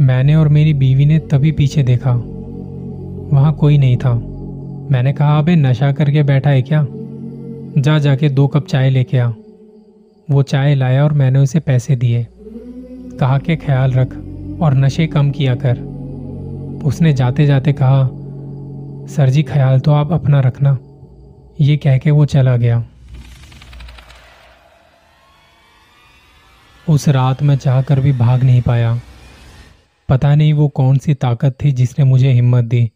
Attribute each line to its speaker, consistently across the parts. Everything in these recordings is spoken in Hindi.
Speaker 1: मैंने और मेरी बीवी ने तभी पीछे देखा। वहाँ कोई नहीं था। मैंने कहा, अबे, नशा करके बैठा है क्या? जा, जाके दो कप चाय लेके आ। वो चाय लाया और मैंने उसे पैसे दिए। कहा के, ख्याल रख और नशे कम किया कर। उसने जाते जाते कहा, सर जी, ख्याल तो आप अपना रखना। ये कह के वो चला गया। उस रात में चाह कर भी भाग नहीं पाया। पता नहीं वो कौन सी ताकत थी जिसने मुझे हिम्मत दी।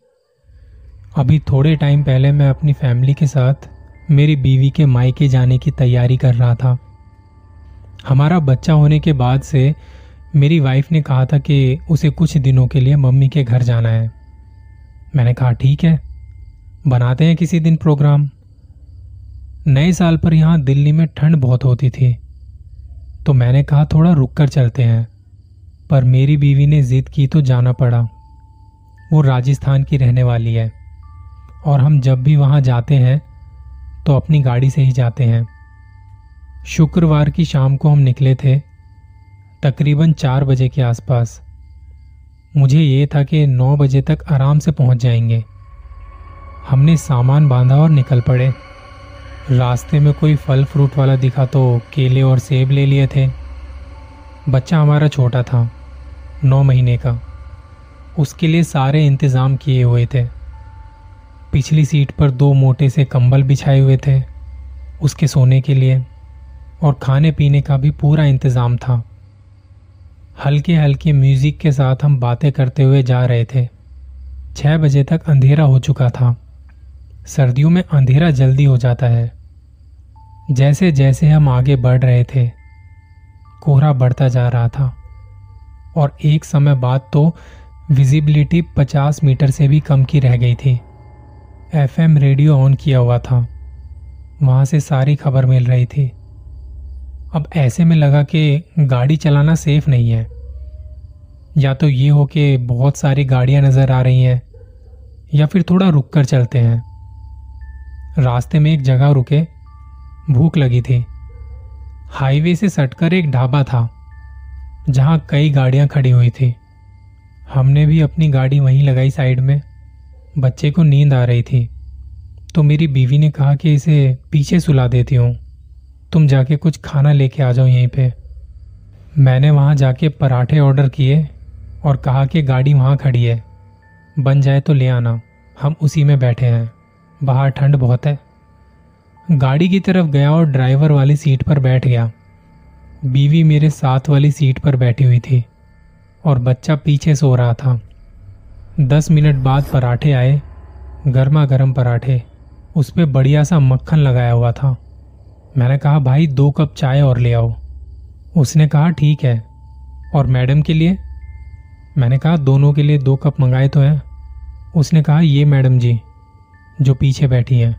Speaker 1: अभी थोड़े टाइम पहले मैं अपनी फैमिली के साथ मेरी बीवी के मायके जाने की तैयारी कर रहा था। हमारा बच्चा होने के बाद से मेरी वाइफ ने कहा था कि उसे कुछ दिनों के लिए मम्मी के घर जाना है। मैंने कहा, ठीक है, बनाते हैं किसी दिन प्रोग्राम नए साल पर यहाँ दिल्ली में ठंड बहुत होती थी तो मैंने कहा, थोड़ा रुक कर चलते हैं। पर मेरी बीवी ने जिद की तो जाना पड़ा। वो राजस्थान की रहने वाली है और हम जब भी वहाँ जाते हैं तो अपनी गाड़ी से ही जाते हैं। शुक्रवार की शाम को हम निकले थे, तकरीबन चार बजे के आसपास। मुझे ये था कि नौ बजे तक आराम से पहुँच जाएँगे। हमने सामान बांधा और निकल पड़े। रास्ते में कोई फल फ्रूट वाला दिखा तो केले और सेब ले लिए थे। बच्चा हमारा छोटा था। नौ महीने का। उसके लिए सारे इंतज़ाम किए हुए थे। पिछली सीट पर दो मोटे से कंबल बिछाए हुए थे उसके सोने के लिए और खाने पीने का भी पूरा इंतज़ाम था। हल्के हल्के म्यूज़िक के साथ हम बातें करते हुए जा रहे थे। छह बजे तक अंधेरा हो चुका था। सर्दियों में अंधेरा जल्दी हो जाता है। जैसे जैसे हम आगे बढ़ रहे थे, कोहरा बढ़ता जा रहा था। और एक समय बाद तो विजिबिलिटी 50 मीटर से भी कम की रह गई थी। एफएम रेडियो ऑन किया हुआ था। वहाँ से सारी खबर मिल रही थी। अब ऐसे में लगा कि गाड़ी चलाना सेफ़ नहीं है। या तो ये हो कि बहुत सारी गाड़ियाँ नज़र आ रही हैं, या फिर थोड़ा रुक कर चलते हैं। रास्ते में एक जगह रुके। भूख लगी थी। हाईवे से सटकर एक ढाबा था। जहाँ कई गाड़ियाँ खड़ी हुई थी। हमने भी अपनी गाड़ी वहीं लगाई साइड में। बच्चे को नींद आ रही थी। तो मेरी बीवी ने कहा कि इसे पीछे सुला देती हूँ। तुम जाके कुछ खाना लेके आ जाओ यहीं पे। मैंने वहाँ जाके पराठे ऑर्डर किए और कहा कि गाड़ी वहाँ खड़ी है। बन जाए तो ले आना। हम उसी में बैठे हैं। बाहर ठंड बहुत है। गाड़ी की तरफ़ गया और ड्राइवर वाली सीट पर बैठ गया। बीवी मेरे साथ वाली सीट पर बैठी हुई थी और बच्चा पीछे सो रहा था। दस मिनट बाद पराठे आए, गर्मा गर्म पराठे। उस पर बढ़िया सा मक्खन लगाया हुआ था। मैंने कहा, भाई, दो कप चाय और ले आओ। उसने कहा, ठीक है। और मैडम के लिए? मैंने कहा, दोनों के लिए दो कप मंगाए तो हैं। उसने कहा, ये मैडम जी, जो पीछे बैठी हैं,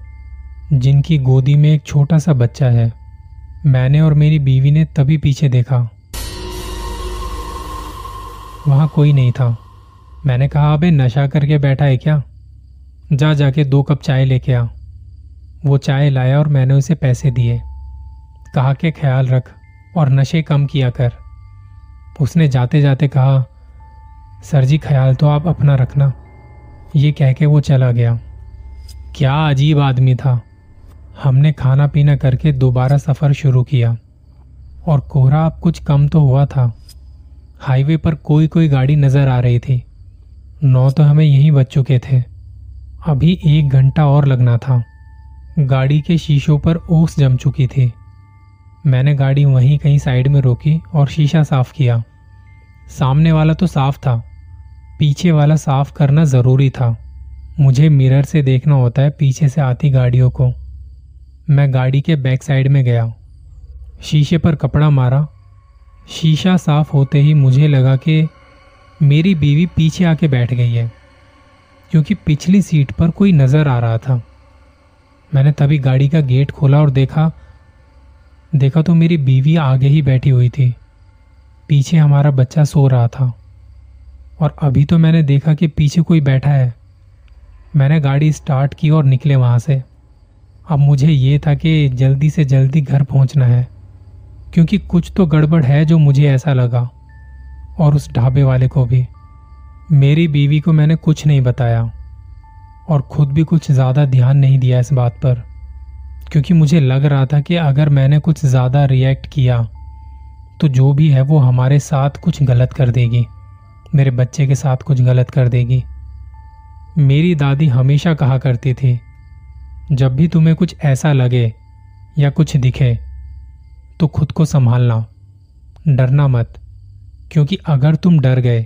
Speaker 1: जिनकी गोदी में एक छोटा सा बच्चा है मैंने और मेरी बीवी ने तभी पीछे देखा। वहाँ कोई नहीं था। मैंने कहा, अबे, नशा करके बैठा है क्या? जा, जाके दो कप चाय लेके आ। वो चाय लाया और मैंने उसे पैसे दिए। कहा के, ख्याल रख और नशे कम किया कर। उसने जाते जाते कहा, सर जी, ख्याल तो आप अपना रखना। ये कह के वो चला गया। क्या अजीब आदमी था। हमने खाना पीना करके दोबारा सफ़र शुरू किया। और कोहरा अब कुछ कम तो हुआ था। हाईवे पर कोई कोई गाड़ी नज़र आ रही थी। नौ तो हमें यहीं बच चुके थे। अभी एक घंटा और लगना था। गाड़ी के शीशों पर ओस जम चुकी थी। मैंने गाड़ी वहीं कहीं साइड में रोकी और शीशा साफ़ किया। सामने वाला तो साफ़ था। पीछे वाला साफ़ करना ज़रूरी था। मुझे मिरर से देखना होता है पीछे से आती गाड़ियों को। मैं गाड़ी के बैक साइड में गया। शीशे पर कपड़ा मारा। शीशा साफ़ होते ही मुझे लगा कि मेरी बीवी पीछे आके बैठ गई है, क्योंकि पिछली सीट पर कोई नज़र आ रहा था। मैंने तभी गाड़ी का गेट खोला और देखा देखा तो मेरी बीवी आगे ही बैठी हुई थी। पीछे हमारा बच्चा सो रहा था, और अभी तो मैंने देखा कि पीछे कोई बैठा है। मैंने गाड़ी स्टार्ट की और निकले वहाँ से। अब मुझे ये था कि जल्दी से जल्दी घर पहुँचना है, क्योंकि कुछ तो गड़बड़ है जो मुझे ऐसा लगा, और उस ढाबे वाले को भी। मेरी बीवी को मैंने कुछ नहीं बताया, और खुद भी कुछ ज़्यादा ध्यान नहीं दिया इस बात पर, क्योंकि मुझे लग रहा था कि अगर मैंने कुछ ज़्यादा रिएक्ट किया तो जो भी है वो हमारे साथ कुछ गलत कर देगी, मेरे बच्चे के साथ कुछ गलत कर देगी। मेरी दादी हमेशा कहा करती थी जब भी तुम्हें कुछ ऐसा लगे या कुछ दिखे तो खुद को संभालना। डरना मत, क्योंकि अगर तुम डर गए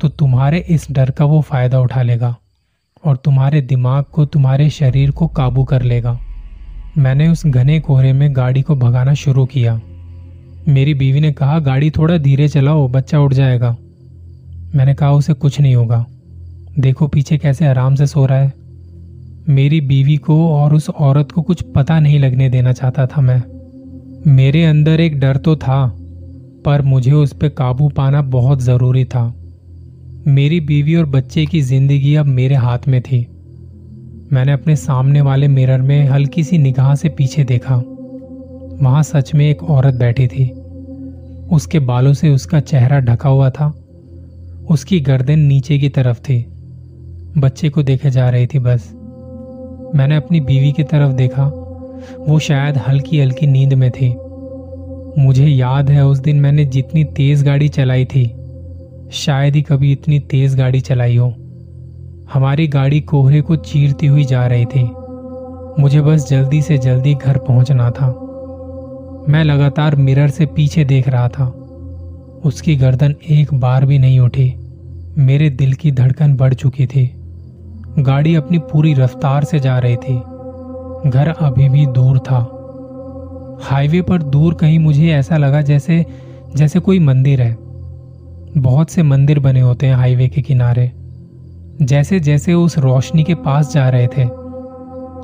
Speaker 1: तो तुम्हारे इस डर का वो फ़ायदा उठा लेगा और तुम्हारे दिमाग को तुम्हारे शरीर को काबू कर लेगा। मैंने उस घने कोहरे में गाड़ी को भगाना शुरू किया। मेरी बीवी ने कहा, गाड़ी थोड़ा धीरे चलाओ, बच्चा उठ जाएगा। मैंने कहा, उसे कुछ नहीं होगा। देखो, पीछे कैसे आराम से सो रहा है। मेरी बीवी को और उस औरत को कुछ पता नहीं लगने देना चाहता था मैं। मेरे अंदर एक डर तो था, पर मुझे उस पर काबू पाना बहुत ज़रूरी था। मेरी बीवी और बच्चे की ज़िंदगी अब मेरे हाथ में थी। मैंने अपने सामने वाले मिरर में हल्की सी निगाह से पीछे देखा। वहाँ सच में एक औरत बैठी थी। उसके बालों से उसका चेहरा ढका हुआ था। उसकी गर्दन नीचे की तरफ़ थी। बच्चे को देखे जा रही थी बस। मैंने अपनी बीवी की तरफ़ देखा। वो शायद हल्की हल्की नींद में थी। मुझे याद है उस दिन मैंने जितनी तेज गाड़ी चलाई थी, शायद ही कभी इतनी तेज गाड़ी चलाई हो। हमारी गाड़ी कोहरे को चीरती हुई जा रही थी। मुझे बस जल्दी से जल्दी घर पहुँचना था। मैं लगातार मिरर से पीछे देख रहा था। उसकी गर्दन एक बार भी नहीं उठी। मेरे दिल की धड़कन बढ़ चुकी थी। गाड़ी अपनी पूरी रफ्तार से जा रही थी। घर अभी भी दूर था। हाईवे पर दूर कहीं मुझे ऐसा लगा जैसे जैसे कोई मंदिर है। बहुत से मंदिर बने होते हैं हाईवे के किनारे। जैसे जैसे उस रोशनी के पास जा रहे थे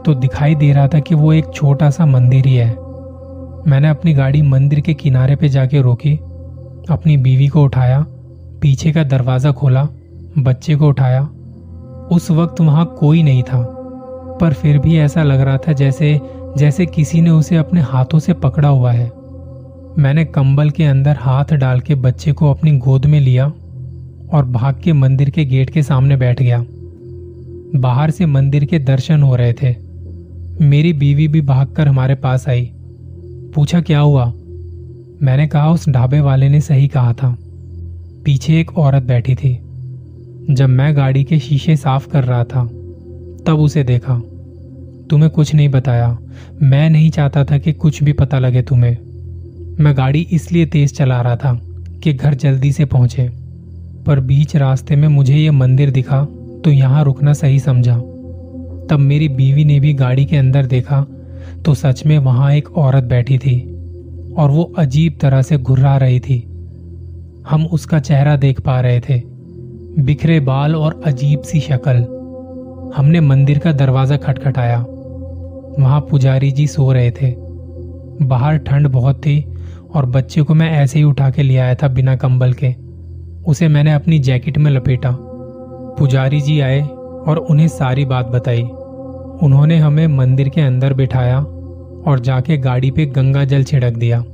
Speaker 1: तो दिखाई दे रहा था कि वो एक छोटा सा मंदिर ही है। मैंने अपनी गाड़ी मंदिर के किनारे पे जाके रोकी, अपनी बीवी को उठाया, पीछे का दरवाज़ा खोला, बच्चे को उठाया उस वक्त वहाँ कोई नहीं था। पर फिर भी ऐसा लग रहा था जैसे जैसे किसी ने उसे अपने हाथों से पकड़ा हुआ है। मैंने कंबल के अंदर हाथ डाल के बच्चे को अपनी गोद में लिया और भाग के मंदिर के गेट के सामने बैठ गया। बाहर से मंदिर के दर्शन हो रहे थे। मेरी बीवी भी भागकर हमारे पास आई। पूछा, क्या हुआ? मैंने कहा, उस ढाबे वाले ने सही कहा था। पीछे एक औरत बैठी थी। जब मैं गाड़ी के शीशे साफ़ कर रहा था, तब उसे देखा। तुम्हें कुछ नहीं बताया। मैं नहीं चाहता था कि कुछ भी पता लगे तुम्हें। मैं गाड़ी इसलिए तेज चला रहा था कि घर जल्दी से पहुँचे। पर बीच रास्ते में मुझे यह मंदिर दिखा तो यहाँ रुकना सही समझा। तब मेरी बीवी ने भी गाड़ी के अंदर देखा तो सच में वहाँ एक औरत बैठी थी और वो अजीब तरह से घुर्रा रही थी। हम उसका चेहरा देख पा रहे थे। बिखरे बाल और अजीब सी शक्ल। हमने मंदिर का दरवाज़ा खटखटाया। वहाँ पुजारी जी सो रहे थे। बाहर ठंड बहुत थी और बच्चे को मैं ऐसे ही उठा के ले आया था बिना कंबल के। उसे मैंने अपनी जैकेट में लपेटा। पुजारी जी आए और उन्हें सारी बात बताई। उन्होंने हमें मंदिर के अंदर बिठाया और जाके गाड़ी पे गंगा जल छिड़क दिया।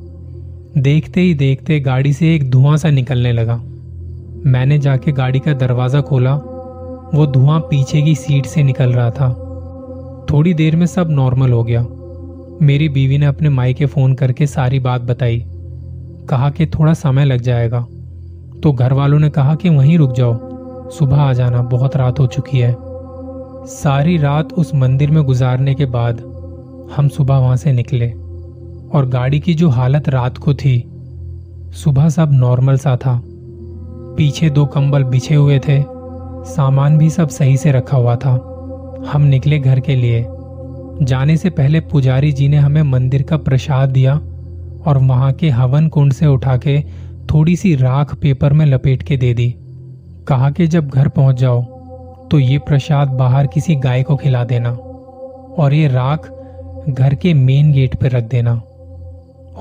Speaker 1: देखते ही देखते गाड़ी से एक धुआँ सा निकलने लगा। मैंने जाके गाड़ी का दरवाज़ा खोला। वो धुआँ पीछे की सीट से निकल रहा था। थोड़ी देर में सब नॉर्मल हो गया। मेरी बीवी ने अपने माई के फ़ोन करके सारी बात बताई। कहा कि थोड़ा समय लग जाएगा। तो घर वालों ने कहा कि वहीं रुक जाओ। सुबह आ जाना, बहुत रात हो चुकी है। सारी रात उस मंदिर में गुजारने के बाद हम सुबह वहाँ से निकले। और गाड़ी की जो हालत रात को थी, सुबह सब नॉर्मल सा था। पीछे दो कंबल बिछे हुए थे। सामान भी सब सही से रखा हुआ था। हम निकले घर के लिए। जाने से पहले पुजारी जी ने हमें मंदिर का प्रसाद दिया और वहाँ के हवन कुंड से उठा के थोड़ी सी राख पेपर में लपेट के दे दी। कहा कि जब घर पहुँच जाओ तो ये प्रसाद बाहर किसी गाय को खिला देना और ये राख घर के मेन गेट पर रख देना।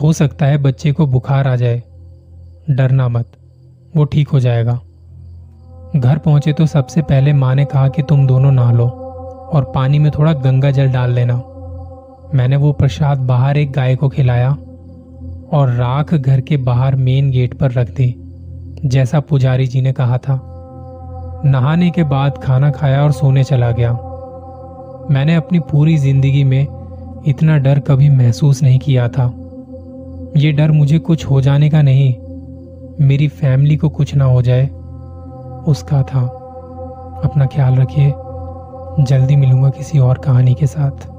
Speaker 1: हो सकता है बच्चे को बुखार आ जाए। डरना मत। वो ठीक हो जाएगा। घर पहुँचे तो सबसे पहले माँ ने कहा कि तुम दोनों नहा लो और पानी में थोड़ा गंगा जल डाल लेना। मैंने वो प्रसाद बाहर एक गाय को खिलाया और राख घर के बाहर मेन गेट पर रख दी, जैसा पुजारी जी ने कहा था। नहाने के बाद खाना खाया और सोने चला गया। मैंने अपनी पूरी ज़िंदगी में इतना डर कभी महसूस नहीं किया था। ये डर मुझे कुछ हो जाने का नहीं मेरी फैमिली को कुछ ना हो जाए, उसका था। अपना ख्याल रखिए। जल्दी मिलूँगा किसी और कहानी के साथ।